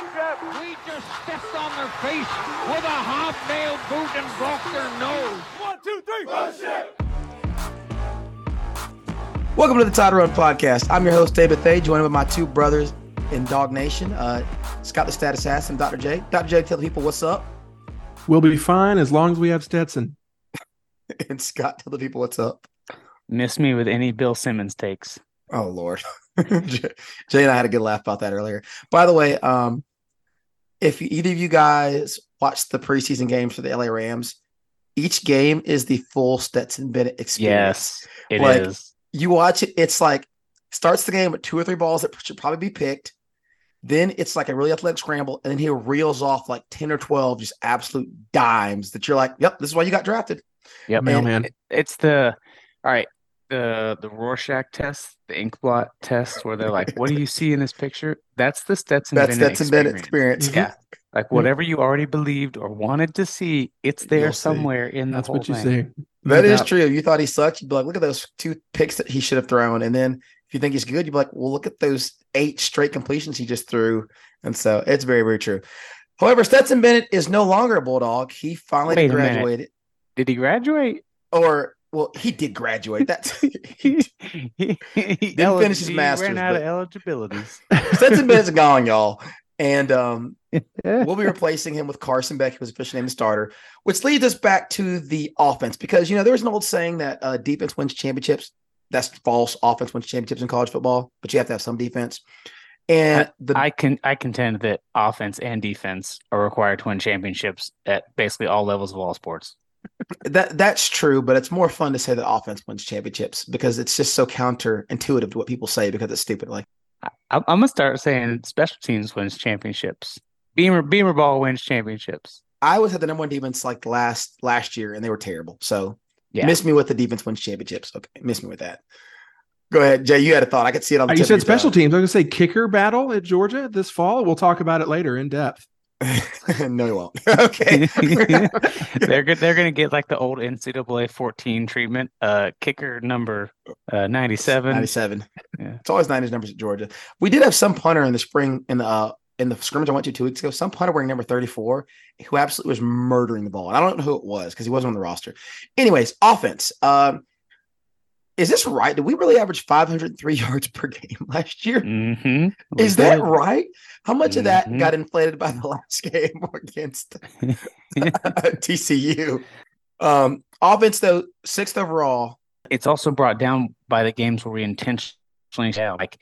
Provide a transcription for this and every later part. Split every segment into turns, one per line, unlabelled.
We just stepped on their face with a hobnail boot and broke their nose.
One, two, three.
Welcome to the Todd Run Podcast. I'm your host, David Thay, joined with my two brothers in Dog Nation, uh, Scott the Stat Assassin, Dr. J. Dr. J, tell the people what's up.
We'll be fine as long as we have Stetson.
And Scott, tell the people what's up.
Miss me with any Bill Simmons takes.
Oh, Lord. Jay Jay and I had a good laugh about that earlier. By the way, um, if either of you guys watched the preseason games for the LA Rams, each game is the full Stetson Bennett experience.
Yes, it is.
Like, You watch it, it's like starts the game with two or three balls that should probably be picked. Then it's like a really athletic scramble, and then he reels off like 10 or 12 just absolute dimes that you're like, yep, this is why you got drafted.
Yep.
man.
It- It's the all right. The the Rorschach test, the ink blot test, where they're like, "What do you see in this picture?" That's the Stetson.
That's
Bennett
Stetson Bennett
experience.
experience.
Yeah, like mm-hmm. whatever you already believed or wanted to see, it's there
You'll see.
somewhere in the
That's
whole
what you
thing.
say.
That
No
is
doubt.
true. You thought he sucked, you'd be like, look at those two picks that he should have thrown. And then if you think he's good, you'd be like, well, look at those eight straight completions he just threw. And so it's very, very true. However, Stetson Bennett is no longer a Bulldog. He finally
Wait
graduated.
Did he graduate?
Or, well, he did graduate. That's
he, he,
Didn't finish his
he
masters,
Ran out of eligibilities.
Stetson Bennett's gone, y'all. And um, we'll be replacing him with Carson Beck, who was officially named the starter, which leads us back to the offense because you know there's an old saying that uh, defense wins championships. That's false. Offense wins championships in college football, but you have to have some defense. And the
I can I contend that offense and defense are required to win championships at basically all levels of all sports.
That that's true, but it's more fun to say that offense wins championships because it's just so counterintuitive to what people say because it's stupid. Like
I, I'm gonna start saying special teams wins championships. Beamer Beamer ball wins championships.
I always had the number one defense like last last year, and they were terrible. So
Yeah,
miss me with the defense wins championships. Okay, miss me with that. Go ahead, Jay. You had a thought. I could see it on the
You
tip
said
of your
special
tongue.
teams. I was going to say kicker battle at Georgia this fall. We'll talk about it later in depth.
no, you won't. okay.
they're good. They're gonna get like the old NCAA 14 treatment. Uh, kicker number uh 97.
97.
Yeah.
It's always 90s numbers at Georgia. We did have some punter in the spring in the uh in the scrimmage I went to two weeks ago, some punter wearing number 34 who absolutely was murdering the ball. And I don't know who it was because he wasn't on the roster. Anyways, offense. Um is this right? Did we really average 503 yards per game last year?
Mm-hmm.
Is that right? How much of that
Mhm.
got inflated by the last game against TCU? Um, offense though, sixth overall.
It's also brought down by the games where we intentionally have like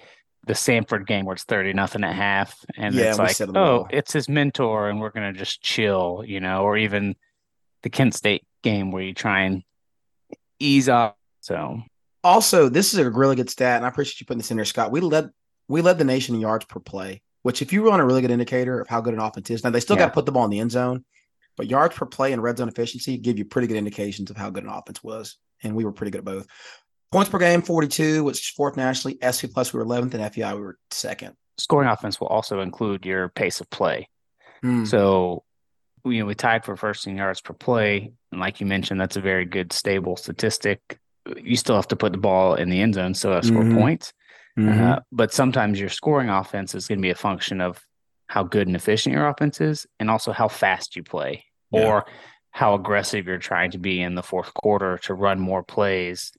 the Samford game where it's 30 nothing at half, and
Yeah,
it's like,
said on the
oh,
wall.
it's his mentor, and we're gonna just chill, you know, or even the Kent State game where you try and ease off. So
Also, this is a really good stat, and I appreciate you putting this in there, Scott. We led we led the nation in yards per play, which if you run a really good indicator of how good an offense is, now they still
Yeah.
got to put the ball in the end zone, but yards per play and red zone efficiency give you pretty good indications of how good an offense was, and we were pretty good at both. Points per game, 42, which is fourth nationally. SP plus, we were 11th, and FEI, we were second.
scoring offense will also include your pace of play.
Hmm.
So, you know, we tied for first in yards per play. And like you mentioned, that's a very good, stable statistic. You still have to put the ball in the end zone, so score
Mhm.
points.
Mhm.
Uh, but sometimes your scoring offense is going to be a function of how good and efficient your offense is, and also how fast you play,
Yeah.
or how aggressive you're trying to be in the fourth quarter to run more plays.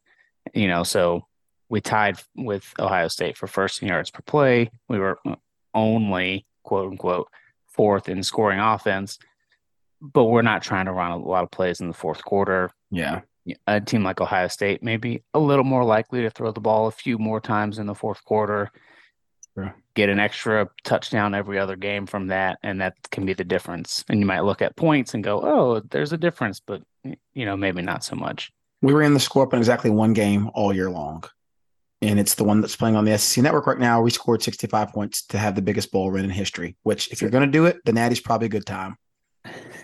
You know, so we tied with Ohio State for first in yards per play. We were only quote unquote fourth in scoring offense, but we're not trying to run a lot of plays in the fourth quarter
yeah.
A team like Ohio State may be a little more likely to throw the ball a few more times in the fourth quarter,
Sure.
get an extra touchdown every other game from that, and that can be the difference. And you might look at points and go, "Oh, there's a difference," but you know, maybe not so much.
We were in the score up in exactly one game all year long. And it's the one that's playing on the SEC network right now. We scored 65 points to have the biggest bowl run in history, which, if you're going to do it, the Natty's probably a good time.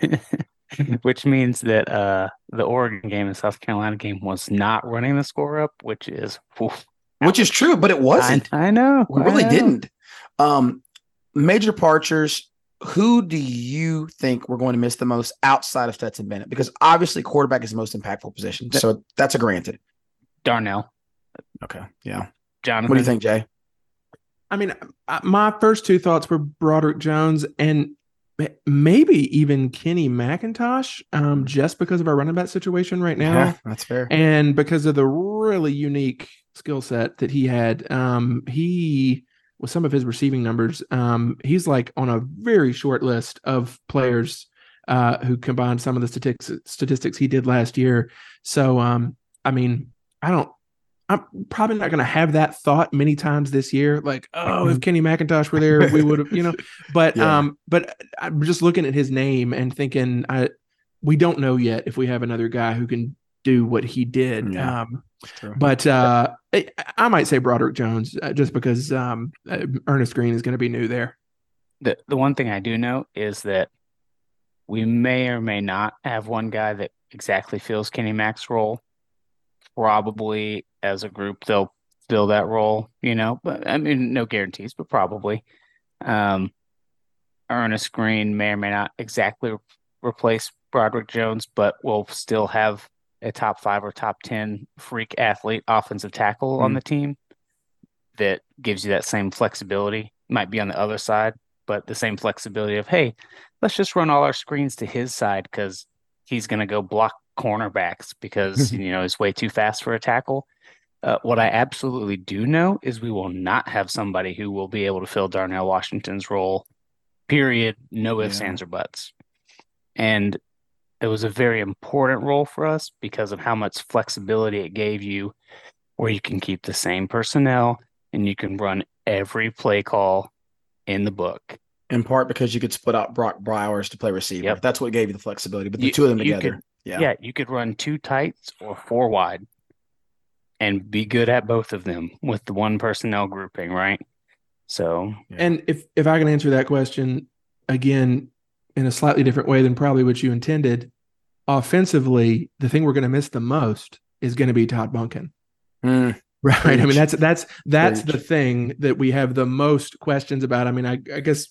which means that uh, the Oregon game and South Carolina game was not running the score up, which is oof.
Which is true, but it wasn't.
I, I know.
We really
know.
didn't. Um, major departures. Who do you think we're going to miss the most outside of Stetson Bennett? Because obviously, quarterback is the most impactful position. So that's a granted.
Darnell,
Okay. Yeah.
Jonathan.
What do you think, Jay?
I I mean, my first two thoughts were Broderick Jones and maybe even Kenny McIntosh, um, just because of our running back situation right now.
Yeah, that's fair.
And because of the really unique skill set that he had, um, he with some of his receiving numbers, um, he's like on a very short list of players uh, who combined some of the statistics statistics he did last year. So, um, I mean, I don't I'm probably not going to have that thought many times this year. Like, oh, if Kenny McIntosh were there, we would have, you know. But yeah. um, but I'm just looking at his name and thinking, I we don't know yet if we have another guy who can do what he did. Yeah, um, but uh, I, I, might say Broderick Jones uh, just because um, uh, Earnest Greene is going to be new there.
The the one thing I do know is that we may or may not have one guy that exactly fills Kenny Mack's role probably as a group they'll fill that role, you know. But I mean, no guarantees, but probably. Um, Earnest Greene may or may not exactly replace Broderick Jones, but will still have a top five or top 10 freak athlete offensive tackle mm. on the team that gives you that same flexibility. Might be on the other side, but the same flexibility of, hey, let's just run all our screens to his side because he's going to go block cornerbacks because you know he's way too fast for a tackle. Uh, what I absolutely do know is we will not have somebody who will be able to fill Darnell Washington's role. Period. No ifs, yeah. ands, or buts. And it was a very important role for us because of how much flexibility it gave you, where you can keep the same personnel and you can run every play call in the book.
In part because you could split out Brock Bowers to play receiver. Yep. That's what gave you the flexibility. But the you, two of them together.
Could, yeah. Yeah. You could run two tights or four wide and be good at both of them with the one personnel grouping, right? So,
yeah. and if if I can answer that question again in a slightly different way than probably what you intended, offensively, the thing we're going to miss the most is going to be Todd Monken. Mm. Right. Preach. I mean, that's that's that's Preach. the thing that we have the most questions about. I mean, I, I guess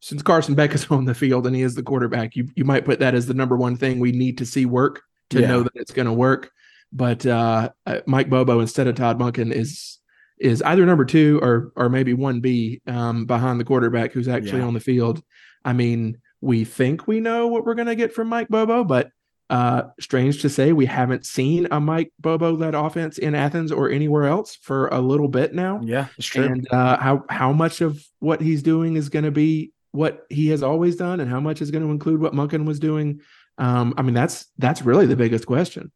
since Carson Beck is on the field and he is the quarterback, you you might put that as the number one thing we need to see work to yeah. know that it's going to work. But uh, uh, Mike Bobo instead of Todd Monken is is either number two or or maybe one B um, behind the quarterback who's actually yeah. on the field. I mean, we think we know what we're going to get from Mike Bobo, but uh, strange to say, we haven't seen a Mike Bobo led offense in Athens or anywhere else for a little bit now.
Yeah, it's true.
And uh, how how much of what he's doing is going to be what he has always done, and how much is going to include what Monken was doing? Um, I mean, that's that's really the biggest question.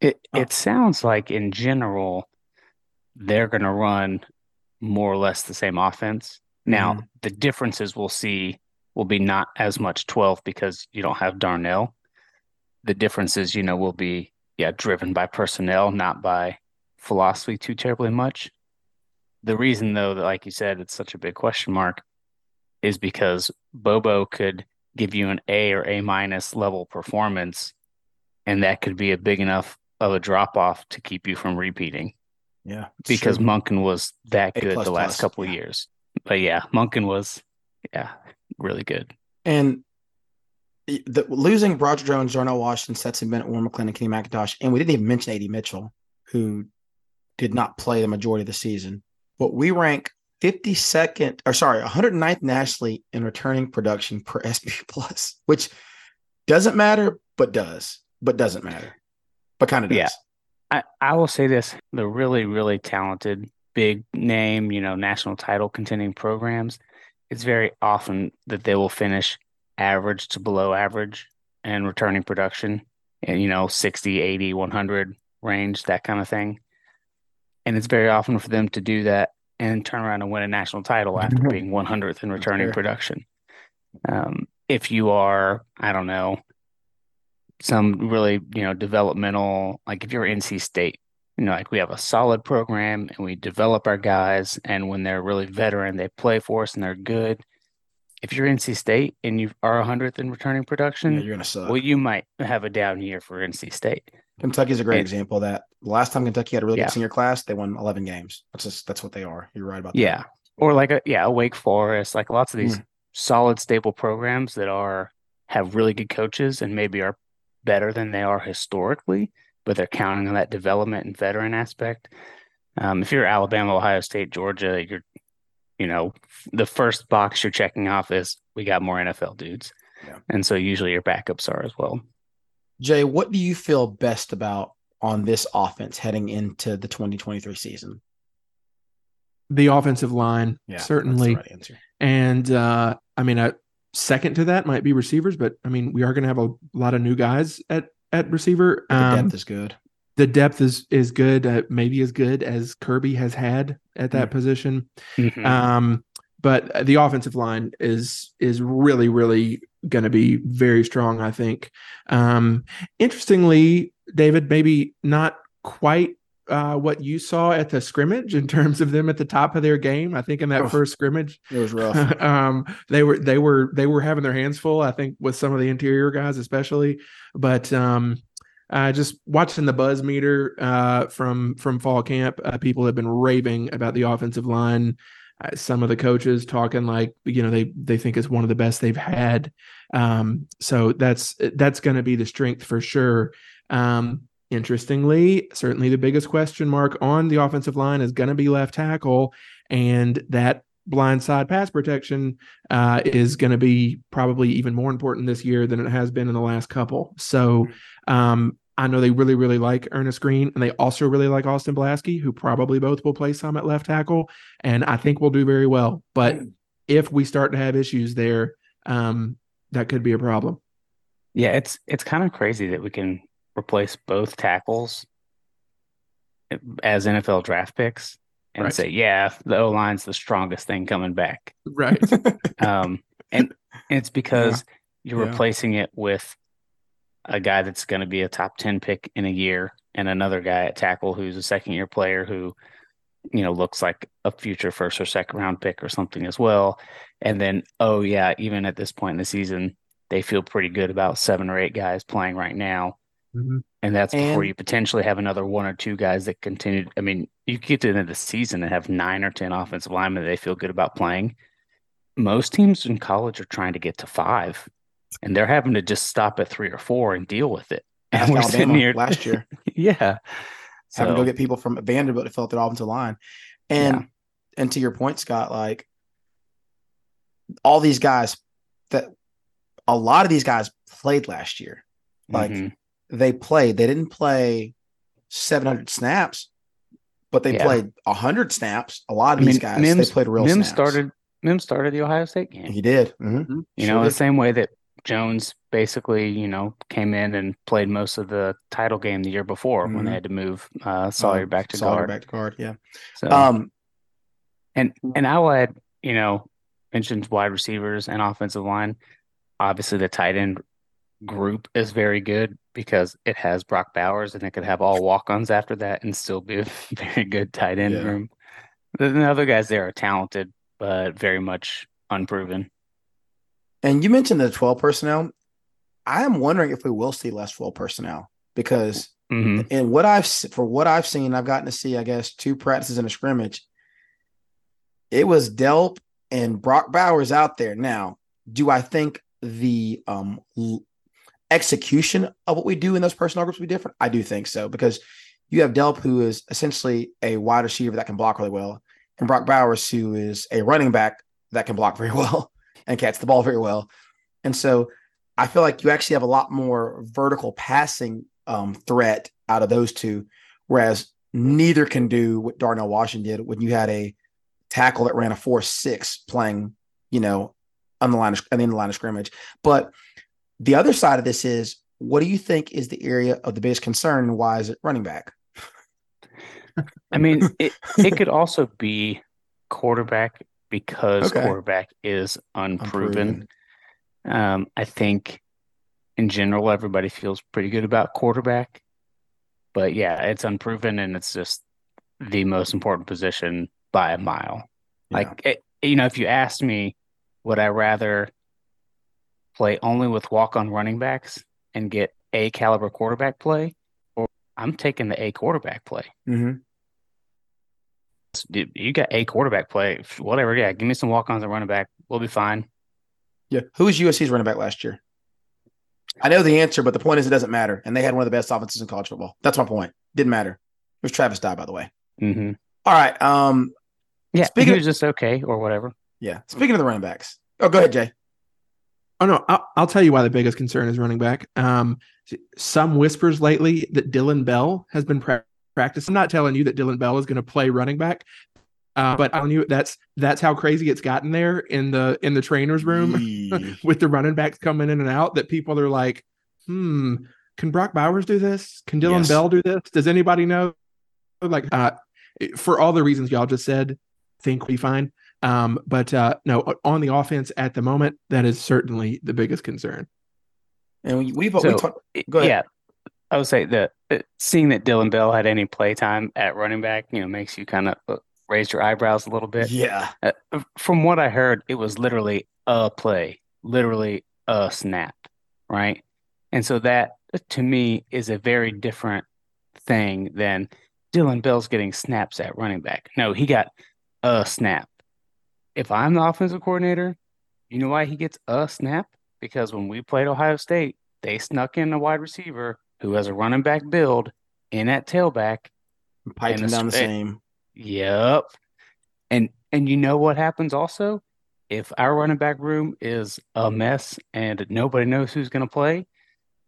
It oh. it sounds like in general they're going to run more or less the same offense. Now mm-hmm. the differences we'll see will be not as much twelve because you don't have Darnell. The differences, you know, will be yeah driven by personnel, not by philosophy too terribly much. The reason though that like you said it's such a big question mark is because Bobo could give you an A or A minus level performance and that could be a big enough of a drop off to keep you from repeating.
Yeah.
Because true. Monken was that good the last plus. couple yeah. years. But yeah, Monken was yeah, really good.
And the, losing Broderick Jones, Darnell Washington, Stetson Bennett, Warren McClendon, Kenny McIntosh, and we didn't even mention AD Mitchell, who did not play the majority of the season. But we rank 52nd, or sorry, 109th nationally in returning production per SP plus, which doesn't matter, but does, but doesn't matter but kind of does. Yeah.
I, I will say this the really, really talented, big name, you know, national title contending programs, it's very often that they will finish average to below average and returning production, and, you know, 60, 80, 100 range, that kind of thing. And it's very often for them to do that and turn around and win a national title after being 100th in returning production. Um, if you are, I don't know, some really, you know, developmental, like if you're NC State, you know, like we have a solid program and we develop our guys. And when they're really veteran, they play for us and they're good. If you're NC State and you are 100th in returning production,
yeah, you're going to suck.
Well, you might have a down year for NC State.
Kentucky's a great and, example of that. Last time Kentucky had a really yeah. good senior class, they won 11 games. That's just, that's what they are. You're right about that.
Yeah. Or like a, yeah, a Wake Forest, like lots of these mm. solid, stable programs that are, have really good coaches and maybe are better than they are historically, but they're counting on that development and veteran aspect. Um, if you're Alabama, Ohio State, Georgia, you're you know, the first box you're checking off is we got more NFL dudes.
Yeah.
And so usually your backups are as well.
Jay, what do you feel best about on this offense heading into the 2023 season?
The offensive line,
Yeah,
certainly.
that's the right answer.
And uh, I mean, a second to that might be receivers, but I mean, we are going to have a lot of new guys at at receiver.
The
Um,
depth is good.
the depth is is good, uh, maybe as good as Kirby has had at that
Mm.
position.
Mhm.
Um, but the offensive line is is really really going to be very strong. I think. Um, interestingly, David, maybe not quite uh, what you saw at the scrimmage in terms of them at the top of their game. I think in that
Oof.
first scrimmage,
It was rough.
um, they were they were they were having their hands full. I think with some of the interior guys, especially. But um, uh, just watching the buzz meter uh, from from fall camp, uh, people have been raving about the offensive line. Uh, some of the coaches talking like you know they they think it's one of the best they've had. Um, so that's that's going to be the strength for sure. Um, interestingly, certainly the biggest question mark on the offensive line is going to be left tackle, and that blindside pass protection uh, is going to be probably even more important this year than it has been in the last couple. So um, I know they really, really like Earnest Greene, and they also really like Austin Blaske, who probably both will play some at left tackle, and I think we'll do very well. But if we start to have issues there, um, that could be a problem.
Yeah, it's it's kind of crazy that we can replace both tackles as NFL draft picks and
Right.
say, yeah, the O line's the strongest thing coming back.
Right.
Um, and it's because you're
Yeah.
replacing it with a guy that's going to be a top 10 pick in a year and another guy at tackle who's a second year player who, you know, looks like a future first or second round pick or something as well. And then, oh, yeah, even at this point in the season, they feel pretty good about seven or eight guys playing right now.
Mhm.
And that's before you potentially have another one or two guys that continue. I mean, you get to the end of the season and have nine or 10 offensive linemen that they feel good about playing. Most teams in college are trying to get to five, and they're having to just stop at three or four and deal with it. And we're sitting here
last year.
yeah.
So, having to go
So,
get people from Vanderbilt to fill out their offensive line. And and to your point, Scott, like all these guys that a lot of these guys played last year. Like
mhm.
They played, they didn't play 700 snaps, but they
Yeah.
played 100 snaps. A lot of
I
these guys,
Mims,
they played real
Mims
snaps.
started Mims started the Ohio State game.
He did. Mhm.
You
Sure
know, the same way that Jones basically, you know, came in and played most of the title game the year before when they
Mhm.
had to move uh, Salyer
Um,
back to
Salyer
guard.
back to guard. Yeah.
So,
Um,
and and I'll add, you know, mentioned wide receivers and offensive line. Obviously, the tight end group is very good because it has Brock Bowers and it could have all walk-ons after that and still be a very good tight end
Yeah.
room. The, the other guys there are talented, but very much unproven.
and you mentioned the 12 personnel. I am wondering if we will see less 12 personnel because
hmm
and what I've for what I've seen, I've gotten to see, I guess, two practices and a scrimmage. It was Delp and Brock Bowers out there. Now, do I think the um execution of what we do in those personnel groups will be different? I do think so because you have Delp, who is essentially a wide receiver that can block really well, and Brock Bowers, who is a running back that can block very well and catch the ball very well. And so I feel like you actually have a lot more vertical passing um, threat out of those two, whereas neither can do what Darnell Washington did when you had a tackle that ran a four six playing, you know, on the line of, on the line of scrimmage. But the other side of this is, what do you think is the area of the biggest concern, and why is it running back?
I mean, it it could also be quarterback because
Okay.
quarterback is unproven. Um, I think in general everybody feels pretty good about quarterback, but yeah, it's unproven and it's just the most important position by a mile. Like it, you know, if you asked me, would I rather play only with walk-on running backs and get A caliber quarterback play, or I'm taking the A quarterback play.
Mm-hmm.
Dude, you got A quarterback play, whatever. Yeah, give me some walk-ons and running back. We'll be fine.
Yeah. Who was USC's running back last year? I know the answer, but the point is it doesn't matter. And they had one of the best offenses in college football. That's my point. Didn't matter. It was Travis Dye, by the way.
hmm
All right. Um,
Yeah,
Speaking of-
just okay or whatever.
Yeah. Speaking of the running backs. Oh, go ahead, Jay.
Oh no, I'll, I'll tell you why the biggest concern is running back. Um, some whispers lately that Dillon Bell has been pra- practicing. I'm not telling you that Dillon Bell is going to play running back, uh, but telling you that's that's how crazy it's gotten there in the in the trainers room with the running backs coming in and out. That people are like, hmm, can Brock Bowers do this? Can Dillon
Yes.
Bell do this? Does anybody know? Like, uh, for all the reasons y'all just said, think we fine. Um, but uh, no, on the offense at the moment, that is certainly the biggest concern.
and we, we've we talked. Go ahead.
Yeah, I would say that uh, seeing that Dillon Bell had any play time at running back, you know, makes you kind of raise your eyebrows a little bit.
Yeah.
Uh, from what I heard, it was literally a play, literally a snap, right? And so that to me is a very different thing than Dillon Bell's getting snaps at running back. No, he got a snap. If I'm the offensive coordinator, you know why he gets a snap? Because when we played Ohio State, they snuck in a wide receiver who has a running back build in that tailback
Piped
And
him
the
down the same.
Yep. And and you know what happens also? If our running back room is a mess and nobody knows who's going to play,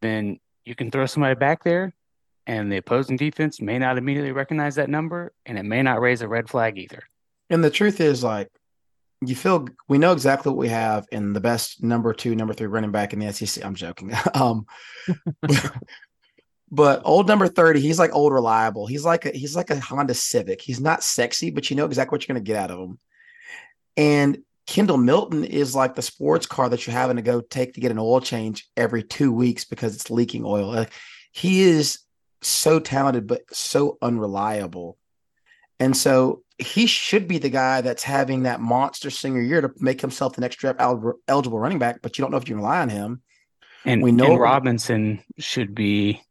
then you can throw somebody back there and the opposing defense may not immediately recognize that number and it may not raise a red flag either.
And the truth is, like, you feel we know exactly what we have in the best number two, number three running back in the SEC. I'm joking. um, but old number 30, he's like old reliable. He's like a he's like a Honda Civic. He's not sexy, but you know exactly what you're gonna get out of him. And Kendall Milton is like the sports car that you're having to go take to get an oil change every two weeks because it's leaking oil. Like he is so talented, but so unreliable. And so he should be the guy that's having that monster senior year to make himself the next draft eligible running back, but you don't know if you can rely on him.
And,
We know
and Robinson should be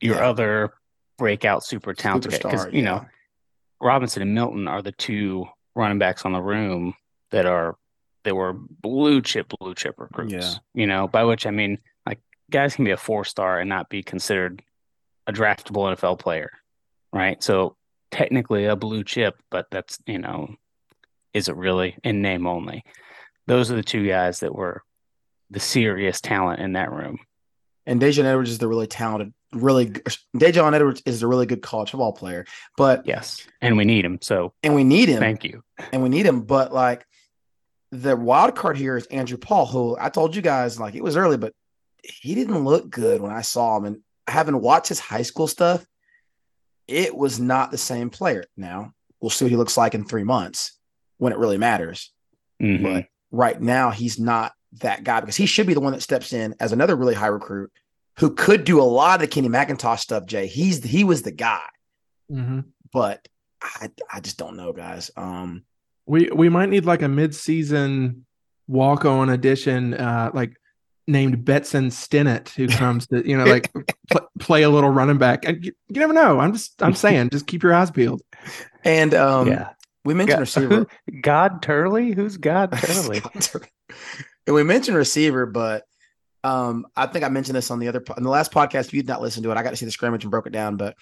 your
Yeah.
other breakout super talented guy. Because, you
yeah.
know, Robinson and Milton are the two running backs on the room that are that were blue chip, blue chip recruits.
Yeah.
You know, by which I mean like guys can be a four star and not be considered a draftable NFL player. Right. So technically a blue chip, but that's you know, is it really in name only? Those are the two guys that were the serious talent in that room.
And Daijun Edwards is the really talented, really Daijun Edwards is a really good college football player. But
Yes. And we need him. So
and we need him.
thank you.
and we need him. But like the wild card here is Andrew Paul, who I told you guys like it was early, but he didn't look good when I saw him. And having watched his high school stuff, it was not the same player. Now we'll see what he looks like in three months when it really matters.
Mhm.
But right now, he's not that guy because he should be the one that steps in as another really high recruit who could do a lot of the Kenny McIntosh stuff. Jay, he's he was the guy,
Mm-hmm.
but I I just don't know, guys. Um,
We we might need like a mid-season walk-on addition, uh, like named Betson Stinnett, who comes to you know like pl- play a little running back. And you, you never know. I'm just I'm saying, just keep your eyes peeled.
and um,
yeah.
we mentioned
God-
receiver.
God Turley? Who's God Turley?
and we mentioned receiver, but um, I think I mentioned this on the other on the last podcast. If you'd not listened to it, I got to see the scrimmage and broke it down. But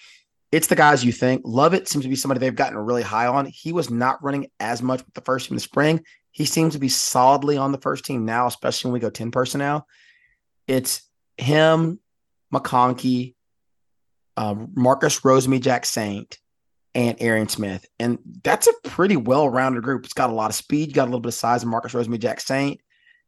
it's the guys you think. Love it seems to be somebody they've gotten really high on. He was not running as much with the first team in the spring. He seems to be solidly on the first team now, especially when we go 10 personnel. It's him, McConkey, um, Marcus Rosemy, Jacksaint, and Arian Smith. And that's a pretty well-rounded group. It's got a lot of speed, got a little bit of size in Marcus Rosemy, Jacksaint.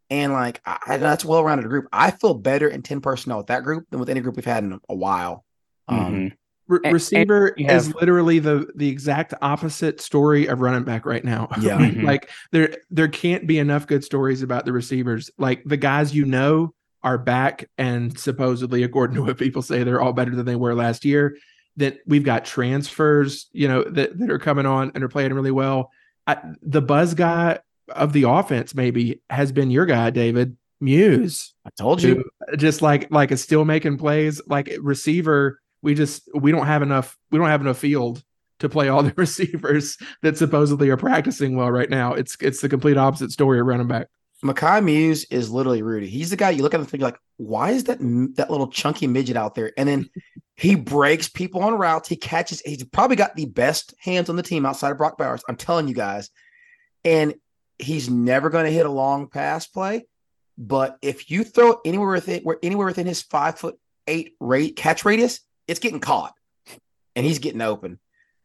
And like I, that's a well-rounded group. I feel better in 10 personnel with that group than with any group we've had in a while. Um,
Mhm.
Re-
And- and
receiver
you
is
have-
literally the the exact opposite story of running back right now.
Yeah.
Mhm.
like there there can't be enough good stories about the receivers. Like the guys you know are back and supposedly, according to what people say, they're all better than they were last year. That we've got transfers, you know, that, that are coming on and are playing really well. I, the buzz guy of the offense maybe has been your guy, David Mews
I told you.
who just like like is still making plays like receiver we just we don't have enough we don't have enough field to play all the receivers that supposedly are practicing well right now it's it's the complete opposite story of running back
Mekhi Mews is literally Rudy. He's the guy you look at and think like, why is that that little chunky midget out there? And then he breaks people on routes. He catches. He's probably got the best hands on the team outside of Brock Bowers. I'm telling you guys. And he's never going to hit a long pass play. But if you throw anywhere within where anywhere within his five foot eight rate catch radius, it's getting caught, and he's getting open.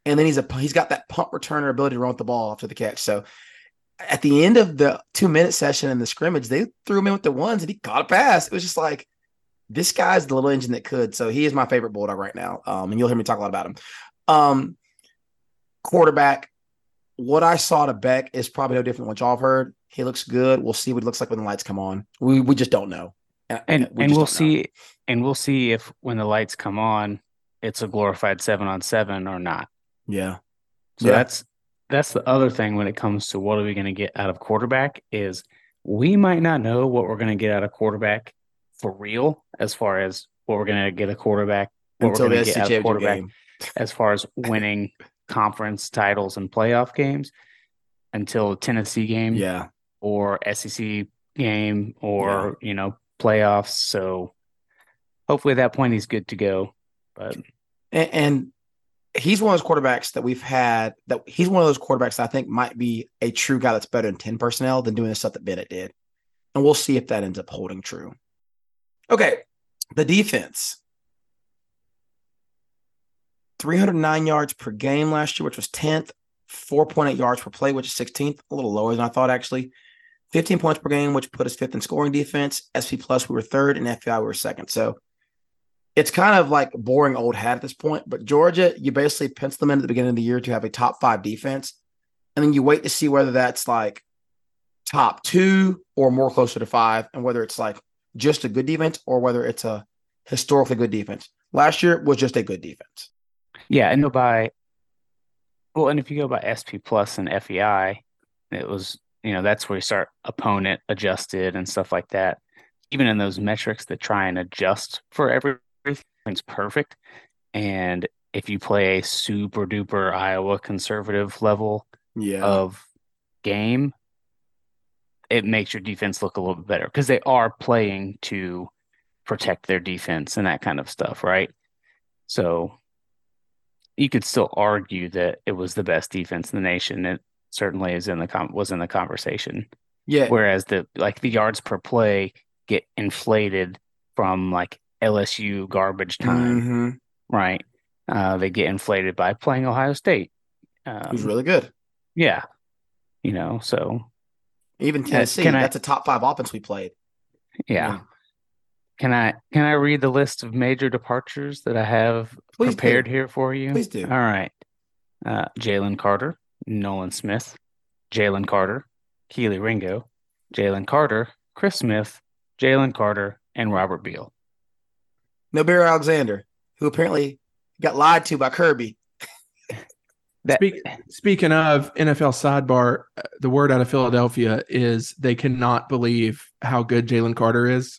And then he's a he's got that punt returner ability to run with the ball after the catch. So at the end of the two minute session in the scrimmage, they threw him in with the ones and he caught a pass. It was just like, this guy's the little engine that could. So he is my favorite Bulldog right now. Um, and you'll hear me talk a lot about him. Um, quarterback, what I saw to Beck is probably no different than what y'all have heard. He looks good. We'll see what he looks like when the lights come on. We we just don't know.
And we and we'll see know. and we'll see if when the lights come on, it's a glorified seven on seven or not.
Yeah.
So yeah. that's that's the other thing when it comes to what are we going to get out of quarterback is we might not know what we're going to get out of quarterback for real as far as what we're going to get a quarterback what Until we're going to get out of quarterback game. as far as winning conference titles and playoff games until Tennessee game
yeah
or SEC game or yeah. you know playoffs so hopefully at that point he's good to go but
and, and he's one of those quarterbacks that we've had that he's one of those quarterbacks I think might be a true guy that's better in 10 personnel than doing the stuff that Bennett did. And we'll see if that ends up holding true. Okay. The defense. 309 yards per game last year, which was 10th, 4.8 yards per play, which is 16th, a little lower than I thought actually. 15 points per game, which put us fifth in scoring defense. SP plus, we were third, and FPI, we were second. So it's kind of like boring old hat at this point. But Georgia, you basically pencil them in at the beginning of the year to have a top five defense, and then you wait to see whether that's like top two or more closer to five, and whether it's like just a good defense or whether it's a historically good defense. Last year was just a good defense.
Yeah, and by well, and if you go by SP plus and FEI, it was you know that's where you start opponent adjusted and stuff like that. Even in those metrics that try and adjust for every everything's perfect. And if you play a super duper Iowa conservative level
yeah.
of game, it makes your defense look a little bit better because they are playing to protect their defense and that kind of stuff, right? So you could still argue that it was the best defense in the nation. Certainly is in the com- was in the conversation.
Yeah.
Whereas the like the yards per play get inflated from like LSU garbage time,
mm-hmm.
right? Uh, they get inflated by playing Ohio State,
um, who's really good.
Yeah, you know, so
even Tennessee, that's a top five offense we played.
Yeah. yeah. Can I can I read the list of major departures that I have Please prepared
do.
here for you?
Please do. All
right. Uh, Jalen Carter, Nolan Smith, Jalen Carter, Kelee Ringo, Jalen Carter, Chris Smith, Jalen Carter, and Robert Beal
no Bear Alexander, who apparently got lied to by Kirby.
That, Speak, speaking of NFL sidebar, uh, the word out of Philadelphia is they cannot believe how good Jalen Carter is,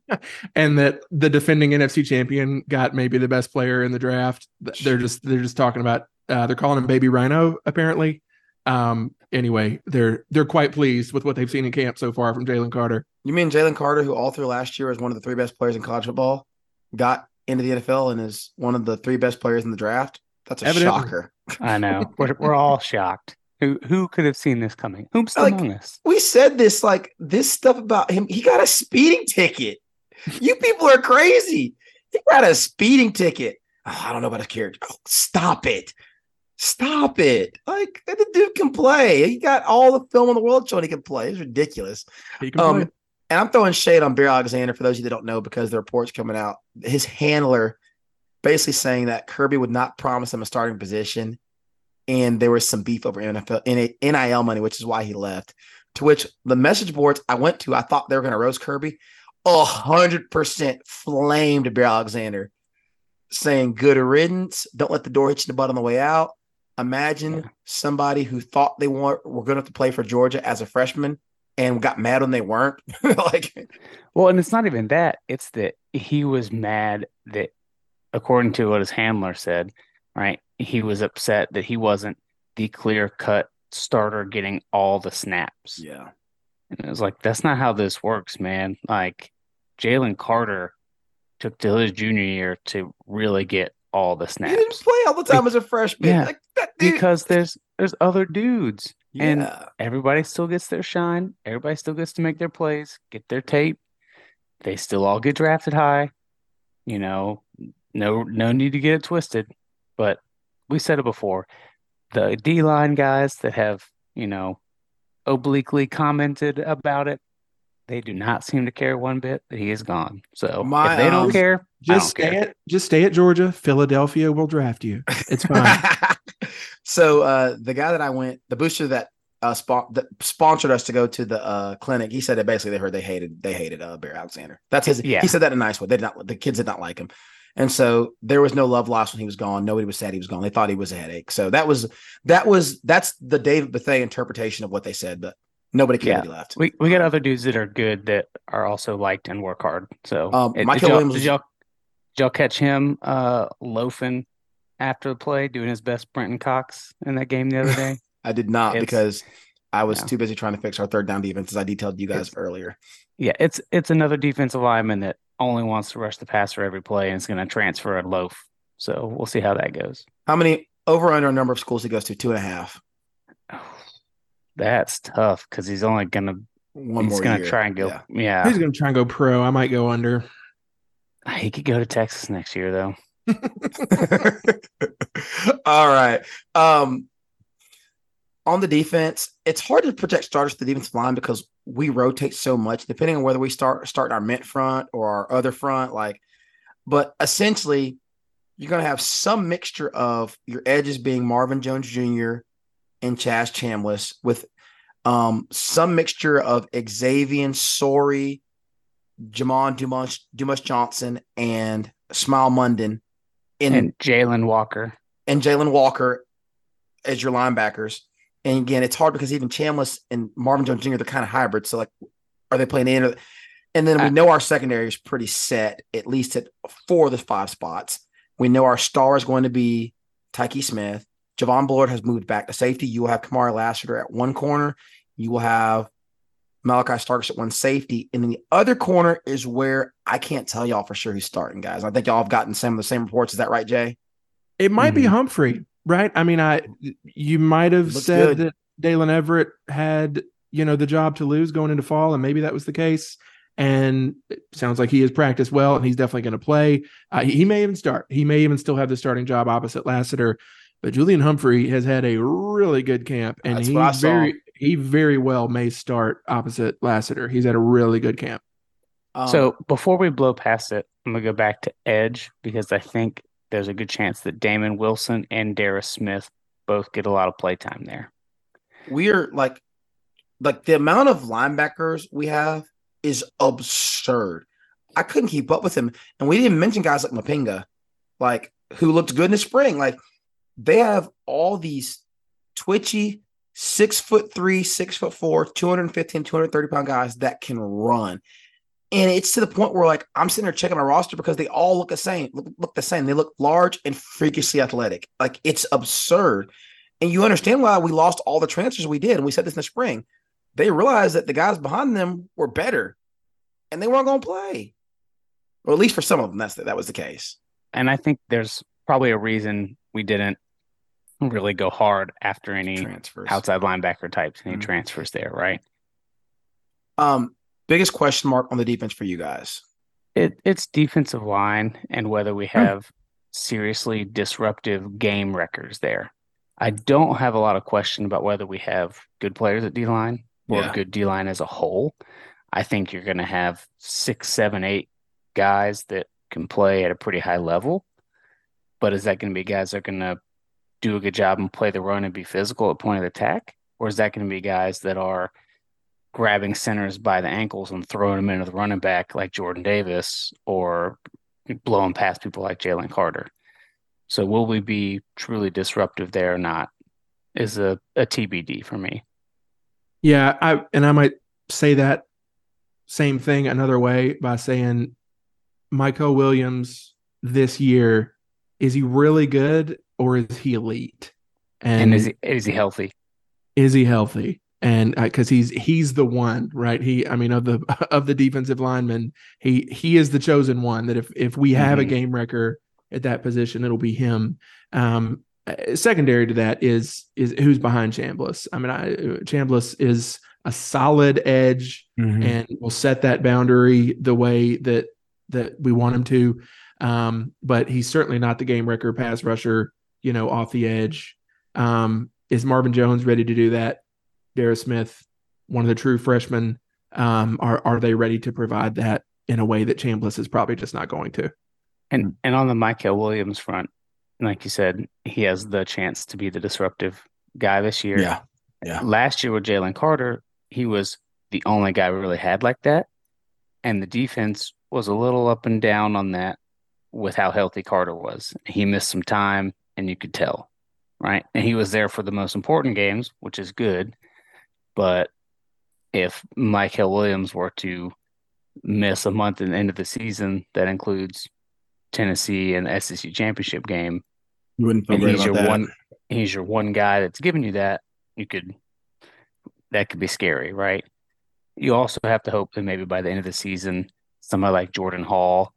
and that the defending NFC champion got maybe the best player in the draft. They're just they're just talking about uh, they're calling him Baby Rhino apparently. Um, anyway, they're they're quite pleased with what they've seen in camp so far from Jalen Carter.
You mean Jalen Carter, who all through last year was one of the three best players in college football? got into the NFL and is one of the three best players in the draft. That's a Evidently. shocker.
I know. We're, we're all shocked. Who who could have seen this coming? Who's like, among us?
We said this like this stuff about him. He got a speeding ticket. you people are crazy. He got a speeding ticket. Oh, I don't know about his character. Oh, stop it. Stop it. Like the dude can play. He got all the film in the world showing he can play. It's ridiculous. Um, play and I'm throwing shade on Bear Alexander for those of you that don't know because the reports coming out. His handler basically saying that Kirby would not promise him a starting position, and there was some beef over NFL NIL money, which is why he left. To which the message boards I went to, I thought they were going to roast Kirby. A hundred percent flamed Bear Alexander, saying "good riddance." Don't let the door hit you in the butt on the way out. Imagine yeah. somebody who thought they were, were going to, to play for Georgia as a freshman and got mad when they weren't. like,
well, and it's not even that; it's that he was mad that, according to what his handler said, right, he was upset that he wasn't the clear cut starter getting all the snaps.
Yeah,
And it was like, that's not how this works, man. Like Jalen Carter took till his junior year to really get all the snaps.
He didn't play all the time as a freshman.
Yeah,
Like,
because there's there's other dudes. and- Everybody still gets their shine. Everybody still gets to make their plays, get their tape. They still all get drafted high. You know, no no need to get it twisted. But we said it before. The D line guys that have, you know, obliquely commented about it, they do not seem to care one bit that he is gone. So
My,
if they don't
um,
care,
Just
don't
stay
care.
at just stay at Georgia. Philadelphia will draft you. It's fine.
so uh, the guy that I went, the booster that uh spon- that sponsored us to go to the uh clinic, he said that basically they heard they hated they hated uh Barry Alexander. That's his.
Yeah.
He said that in a nice way. They did not the kids did not like him, and so there was no love lost when he was gone. Nobody was sad he was gone. They thought he was a headache. So that was that was that's the David Bethay interpretation of what they said, but nobody can
yeah.
that he left.
We we got other dudes that are good that are also liked and work hard. So
Um,
it- did,
Mykel
y'all,
Williams
did y'all did y'all catch him uh loafing after the play, doing his best Brenton Cox in that game the other day?
I did not
It's-
because I was
yeah.
too busy trying to fix our third down defense as I detailed you guys
It's-
earlier.
yeah, it's it's another defensive lineman that only wants to rush the passer every play and is going to transfer and loaf. So we'll see how that goes.
How many over under a number of schools he goes to? Two and a half.
That's tough because he's only going to
One
he's
more
going to
year.
try and go.
Yeah.
Yeah,
He's gonna try and go pro. I might go under.
he could go to Texas next year though.
All right. Um, on the defense, it's hard to protect starters to the defensive line because we rotate so much, depending on whether we start start our mint front or our other front. Like, but essentially, you're going to have some mixture of your edges being Marvin Jones Jr. and Chaz Chambliss with um, some mixture of Xavier Sorey, Jamon Dumas, Dumas Johnson, and Smael Mondon in
And Jalen Walker.
and Jalen Walker as your linebackers. And again, it's hard because even Chambliss and Marvin Jones Jr. they're kind of hybrid. So like, are they playing in? And then we know our secondary is pretty set, at least at four of the five spots. We know our star is going to be Tykee Smith. Javon Bullard has moved back to safety. You will have Kamari Lassiter at one corner. You will have Malaki Starks at one safety. And then the other corner is where I can't tell y'all for sure who's starting, guys. I think y'all have gotten some of the same reports. Is that right, Jay?
It might be
Mhm.
Humphrey, right? I mean, I you might have
Looks
said
good.
that Daylen Everette had you know the job to lose going into fall, and maybe that was the case. And it sounds like he has practiced well, and he's definitely going to play. Uh, he, he may even start. He may even still have the starting job opposite Lassiter. But Julian Humphrey has had a really good camp, and
That's
he
what I saw.
very he very well may start opposite Lassiter. He's had a really good camp.
Um,
So before we blow past it, I'm gonna go back to edge because I think there's a good chance that Damon Wilson and Darris Smith both get a lot of play time there.
we're like like the amount of linebackers we have is absurd. I couldn't keep up with him. And we didn't mention guys like Mapinga, like who looked good in the spring. Like they have all these twitchy, six foot three, six foot four, 215, 230 pound guys that can run. And it's to the point where like I'm sitting there checking my roster because they all look the same, look, look the same. They look large and freakishly athletic. Like it's absurd. And you understand why we lost all the transfers we did. And we said this in the spring. They realized that the guys behind them were better and they weren't going to play. Or at least for some of them, that's that was the case.
And I think there's probably a reason we didn't really go hard after any
Transfers.
outside linebacker types, any
Mhm.
transfers there, right?
Um, biggest question mark on the defense for you guys.
It it's defensive line and whether we have seriously disruptive game wreckers there. I don't have a lot of question about whether we have good players at D line or
Yeah.
good D line as a whole. I think you're going to have six, seven, eight guys that can play at a pretty high level. But is that going to be guys that are going to do a good job and play the run and be physical at point of attack? Or is that going to be guys that are grabbing centers by the ankles and throwing them into the running back like Jordan Davis or blowing past people like Jalen Carter? So will we be truly disruptive there or not? Is a, a TBD for me.
Yeah, I and I might say that same thing another way by saying Mykel Williams this year is he really good or is he elite?
And is he, is he healthy?
is he healthy? and because uh, he's he's the one, right? He, I mean, of the of the defensive linemen, he he is the chosen one. That if if we have mm-hmm. a game wrecker at that position, it'll be him. Um, uh, secondary to that is is who's behind Chambliss. I mean, I, Chambliss is a solid edge mm-hmm. and will set that boundary the way that that we want him to. Um, but he's certainly not the game wrecker pass rusher, you know, off the edge. Um, is Marvin Jones ready to do that? Darris Smith, one of the true freshmen, um, are are they ready to provide that in a way that Chambliss is probably just not going to?
And and on the Mykel Williams front, like you said, he has the chance to be the disruptive guy this year.
Yeah. Yeah.
Last year with Jalen Carter, he was the only guy we really had like that. And the defense was a little up and down on that with how healthy Carter was. He missed some time and you could tell. Right. And he was there for the most important games, which is good. But if Mykel Williams were to miss a month in the end of the season, that includes Tennessee and the SEC championship game,
you wouldn't feel and
he's your
that.
one he's your one guy that's giving you that, you could that could be scary, right? You also have to hope that maybe by the end of the season, somebody like Jordan Hall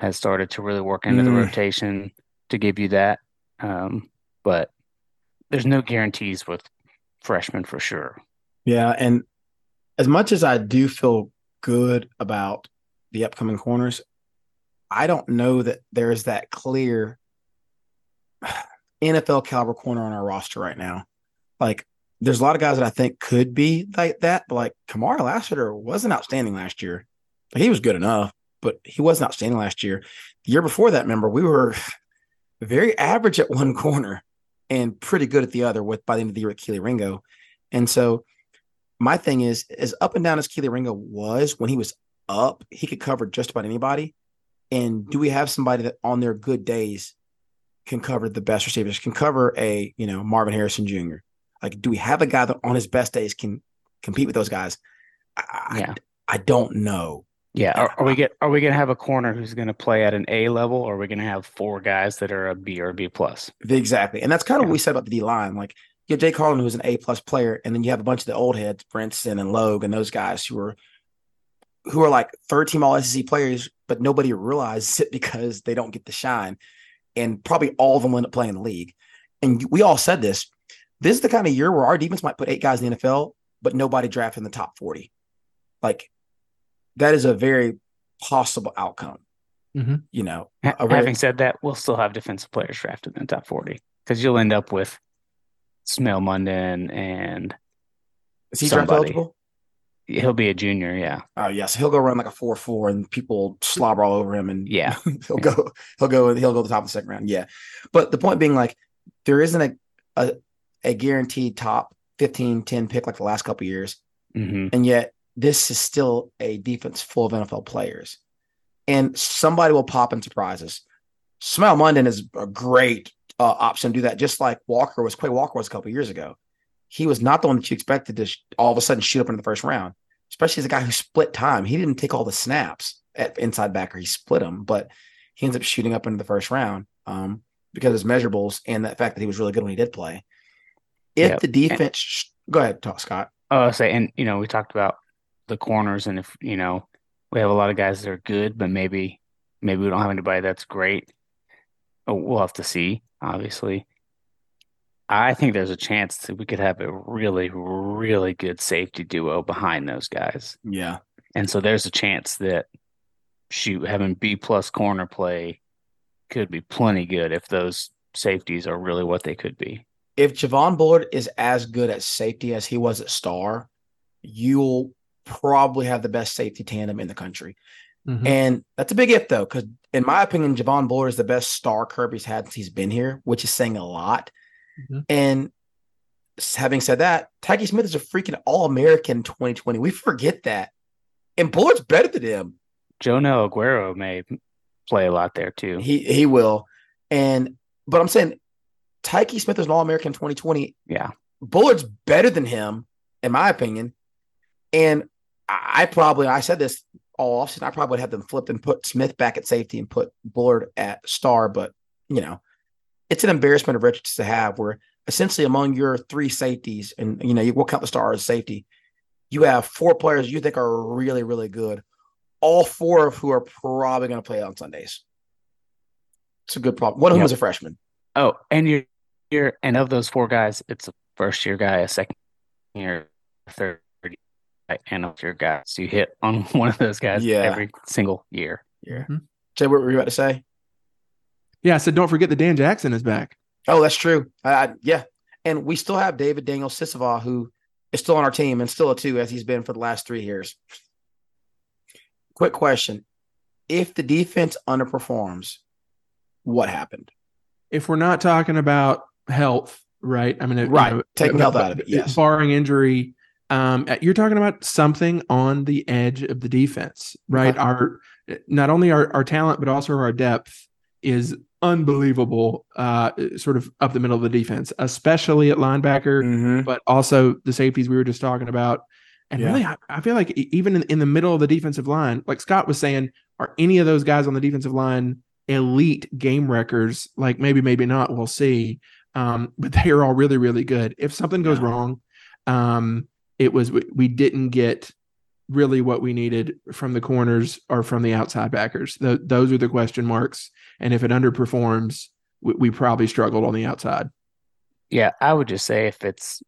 has started to really work into mm. the rotation to give you that. Um, but there's no guarantees with freshmen for sure.
Yeah, and as much as I do feel good about the upcoming corners, I don't know that there's that clear NFL caliber corner on our roster right now. Like, there's a lot of guys that I think could be like that, but like Kamari Lassiter wasn't outstanding last year. Like, he was good enough, but he wasn't outstanding last year. The year before that, remember, we were very average at one corner and pretty good at the other with by the end of the year with Kelee Ringo. And so my thing is, as up and down as Kelee Ringo was when he was up, he could cover just about anybody. And do we have somebody that on their good days can cover the best receivers, can cover a, you know, Marvin Harrison Jr.? Like, do we have a guy that on his best days can compete with those guys? I, yeah. I, I don't know.
Yeah. Are, are, we get are we gonna have a corner who's gonna play at an A level, or are we gonna have four guys that are a B or a B plus?
Exactly. And that's kind of yeah. what we said about the D line. Like you have Jalen Carter, who's an A plus player, and then you have a bunch of the old heads, Brinson and Logue, and those guys who are who are like third team all SEC players, but nobody realizes it because they don't get the shine. And probably all of them end up playing in the league. And we all said this. This is the kind of year where our defense might put eight guys in the NFL, but nobody draft in the top 40. Like that is a very possible outcome. Mm-hmm. You know,
very, having said that, we'll still have defensive players drafted in the top 40 because you'll end up with Smael Mondon and
is he draft eligible?
He'll be a junior, yeah.
Oh yes, yeah, so he'll go run like a four four, and people slobber all over him, and
yeah,
he'll go, he'll go, he'll go to the top of the second round, yeah. But the point being, like, there isn't a a, a guaranteed top 15, 10 pick like the last couple years,
mm-hmm.
and yet this is still a defense full of NFL players, and somebody will pop and surprise us. Smael Mondon is a great uh, option to do that, just like Walker was. Quay Walker was a couple years ago. He was not the one that you expected to sh- all of a sudden shoot up in the first round, especially as a guy who split time. He didn't take all the snaps at inside backer; he split them, but he ends up shooting up into the first round um, because of his measurables and the fact that he was really good when he did play. If the defense, and, go ahead, talk, Scott.
Oh, I say, and you know, we talked about the corners, and if you know, we have a lot of guys that are good, but maybe maybe we don't have anybody that's great. Oh, we'll have to see obviously. I think there's a chance that we could have a really, really good safety duo behind those guys.
Yeah.
And so there's a chance that shoot having B plus corner play could be plenty good if those safeties are really what they could be.
If Javon Bullard is as good at safety as he was at Star, you'll probably have the best safety tandem in the country. Mm-hmm. And that's a big if though, because in my opinion, Javon Bullard is the best star Kirby's had since he's been here, which is saying a lot. Mm-hmm. And having said that, Tykee Smith is a freaking All American 2020. We forget that. And Bullard's better than him.
Joenel Aguero may play a lot there too.
He he will. And but I'm saying Tykee Smith is an All American 2020.
Yeah.
Bullard's better than him, in my opinion. And I probably I said this all offseason, I probably would have them flipped and put Smith back at safety and put Bullard at star. But, you know, it's an embarrassment of riches to have where essentially among your three safeties, and you know, you will count the star as safety. You have four players you think are really, really good. All four of who are probably going to play on Sundays. It's a good problem. One of whom is a freshman.
Oh, and you're, you're and of those four guys, it's a first year guy, a second year, third and of your guys. You hit on one of those guys yeah. every single year.
Yeah. Mm-hmm. Jay, what were you about to say?
Yeah, I said don't forget that Dan Jackson is back.
Oh, that's true. Uh, yeah, and we still have David Daniel-Sisavanh, who is still on our team and still a two as he's been for the last three years. Quick question: If the defense underperforms, what happened?
If we're not talking about health, right? I mean,
right, you know, taking health out of it, yes,
barring injury. Um, you're talking about something on the edge of the defense, right? Okay. Our not only our, our talent, but also our depth is unbelievable, uh, sort of up the middle of the defense, especially at linebacker, mm-hmm. but also the safeties we were just talking about. And yeah. really, I, I, feel like even in, in the middle of the defensive line, like Scott was saying, are any of those guys on the defensive line elite game wreckers? Like maybe, maybe not. We'll see. Um, but they are all really, really good. If something goes yeah. wrong, um, it was we, we didn't get really what we needed from the corners or from the outside backers. Those are the question marks. And if it underperforms, we, we, probably struggled on the outside.
Yeah, I would just say if it's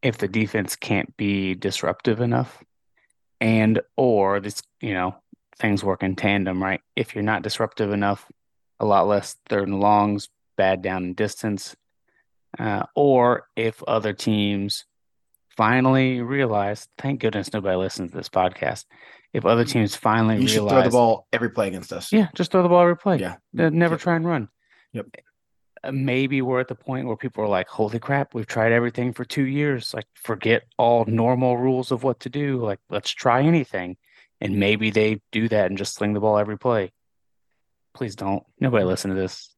if the defense can't be disruptive enough, and or this you know things work in tandem, right? If you're not disruptive enough, a lot less third and longs, bad down and distance, uh, or if other teams finally realized, thank goodness nobody listens to this podcast. If other mm. teams finally you realize,
throw the ball every play against us.
Yeah, just throw the ball every play.
Yeah,
never yep. try and run.
Yep.
Uh, maybe we're at the point where people are like, "Holy crap, we've tried everything for two years. Like, forget all normal rules of what to do. Like, let's try anything." And maybe they do that and just sling the ball every play. Please don't. Nobody listen to this.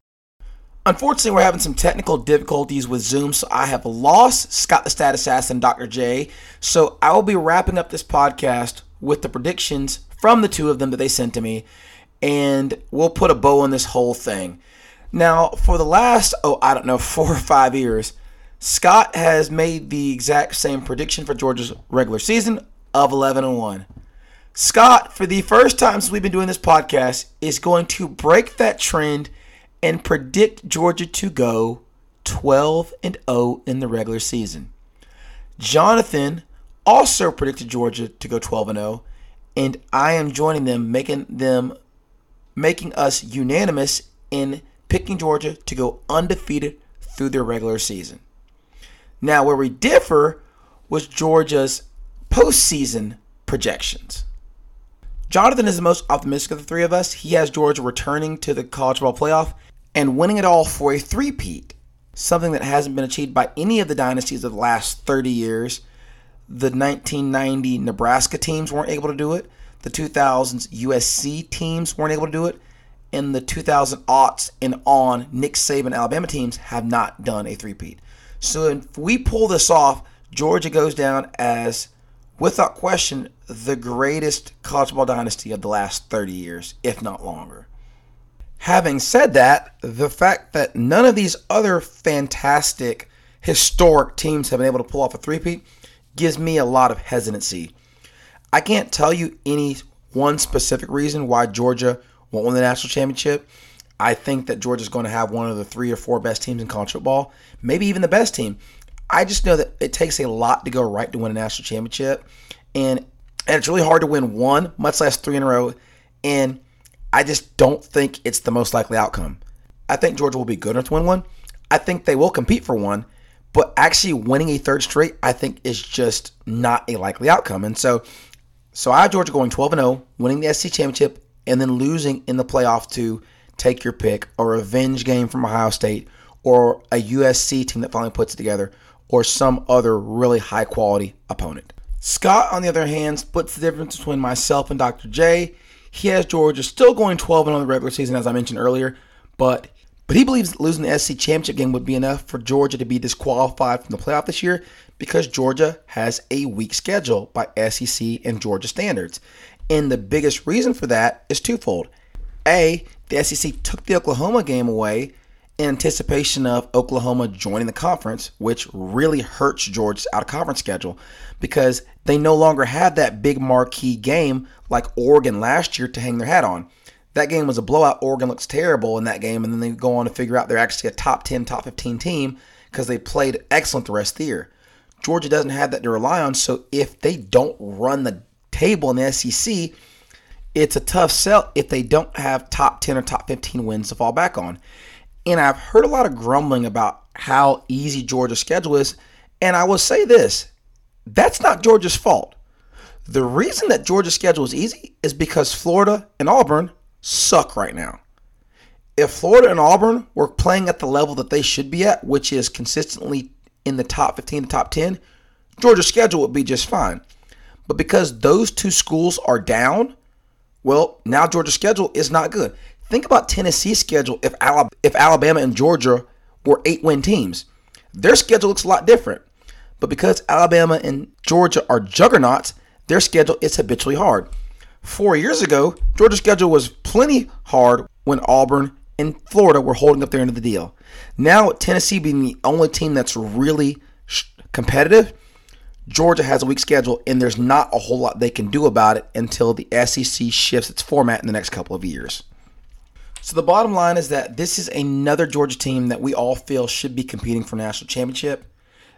Unfortunately, we're having some technical difficulties with Zoom, so I have lost Scott the Stat Assassin, Dr. J. So I will be wrapping up this podcast with the predictions from the two of them that they sent to me, and we'll put a bow on this whole thing. Now, for the last, oh, I don't know, four or five years, Scott has made the exact same prediction for Georgia's regular season of 11 and 1. Scott, for the first time since we've been doing this podcast, is going to break that trend and predict Georgia to go 12 and 0 in the regular season. Jonathan also predicted Georgia to go 12 and 0, and I am joining them, making them making us unanimous in picking Georgia to go undefeated through their regular season. Now, where we differ was Georgia's postseason projections. Jonathan is the most optimistic of the three of us. He has Georgia returning to the college football playoff and winning it all for a three-peat, something that hasn't been achieved by any of the dynasties of the last 30 years. The 1990 Nebraska teams weren't able to do it. The 2000s USC teams weren't able to do it. And the 2000 aughts and on Nick Saban Alabama teams have not done a three-peat. So if we pull this off, Georgia goes down as, without question, the greatest college ball dynasty of the last 30 years, if not longer. Having said that, the fact that none of these other fantastic historic teams have been able to pull off a three-peat gives me a lot of hesitancy. I can't tell you any one specific reason why Georgia won't win the national championship. I think that Georgia's going to have one of the three or four best teams in college football, maybe even the best team. I just know that it takes a lot to go right to win a national championship, and, and it's really hard to win one, much less three in a row. And I just don't think it's the most likely outcome. I think Georgia will be good enough to win one. I think they will compete for one, but actually winning a third straight, I think, is just not a likely outcome. And so, so I have Georgia going 12 and 0, winning the SEC championship, and then losing in the playoff to take your pick, a revenge game from Ohio State, or a USC team that finally puts it together, or some other really high quality opponent. Scott, on the other hand, splits the difference between myself and Dr. J. He has Georgia still going 12 and on the regular season, as I mentioned earlier, but but he believes losing the SC championship game would be enough for Georgia to be disqualified from the playoff this year because Georgia has a weak schedule by SEC and Georgia standards. And the biggest reason for that is twofold. A, the SEC took the Oklahoma game away, in anticipation of Oklahoma joining the conference, which really hurts Georgia's out of conference schedule because they no longer have that big marquee game like Oregon last year to hang their hat on. That game was a blowout. Oregon looks terrible in that game, and then they go on to figure out they're actually a top 10, top 15 team because they played excellent the rest of the year. Georgia doesn't have that to rely on, so if they don't run the table in the SEC, it's a tough sell if they don't have top 10 or top 15 wins to fall back on. And I've heard a lot of grumbling about how easy Georgia's schedule is. And I will say this that's not Georgia's fault. The reason that Georgia's schedule is easy is because Florida and Auburn suck right now. If Florida and Auburn were playing at the level that they should be at, which is consistently in the top 15 to top 10, Georgia's schedule would be just fine. But because those two schools are down, well, now Georgia's schedule is not good. Think about Tennessee's schedule if Alabama, if Alabama and Georgia were eight win teams. Their schedule looks a lot different. But because Alabama and Georgia are juggernauts, their schedule is habitually hard. Four years ago, Georgia's schedule was plenty hard when Auburn and Florida were holding up their end of the deal. Now, Tennessee being the only team that's really competitive, Georgia has a weak schedule, and there's not a whole lot they can do about it until the SEC shifts its format in the next couple of years. So the bottom line is that this is another Georgia team that we all feel should be competing for national championship.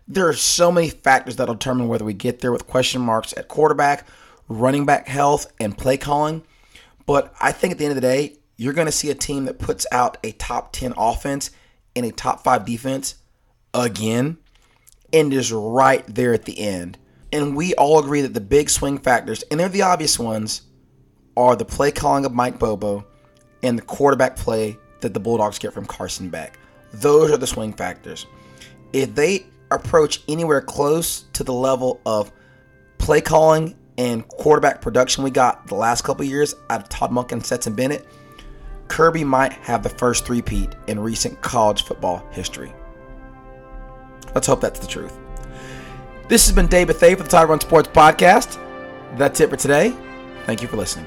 There are so many factors that'll determine whether we get there with question marks at quarterback, running back health, and play calling. But I think at the end of the day, you're going to see a team that puts out a top 10 offense and a top 5 defense again and is right there at the end. And we all agree that the big swing factors, and they're the obvious ones, are the play calling of Mike Bobo and the quarterback play that the Bulldogs get from Carson Beck. Those are the swing factors. If they approach anywhere close to the level of play calling and quarterback production we got the last couple years out of Todd Monken and Bennett, Kirby might have the first three-peat in recent college football history. Let's hope that's the truth. This has been David Thay for the Tiger One Sports Podcast. That's it for today. Thank you for listening.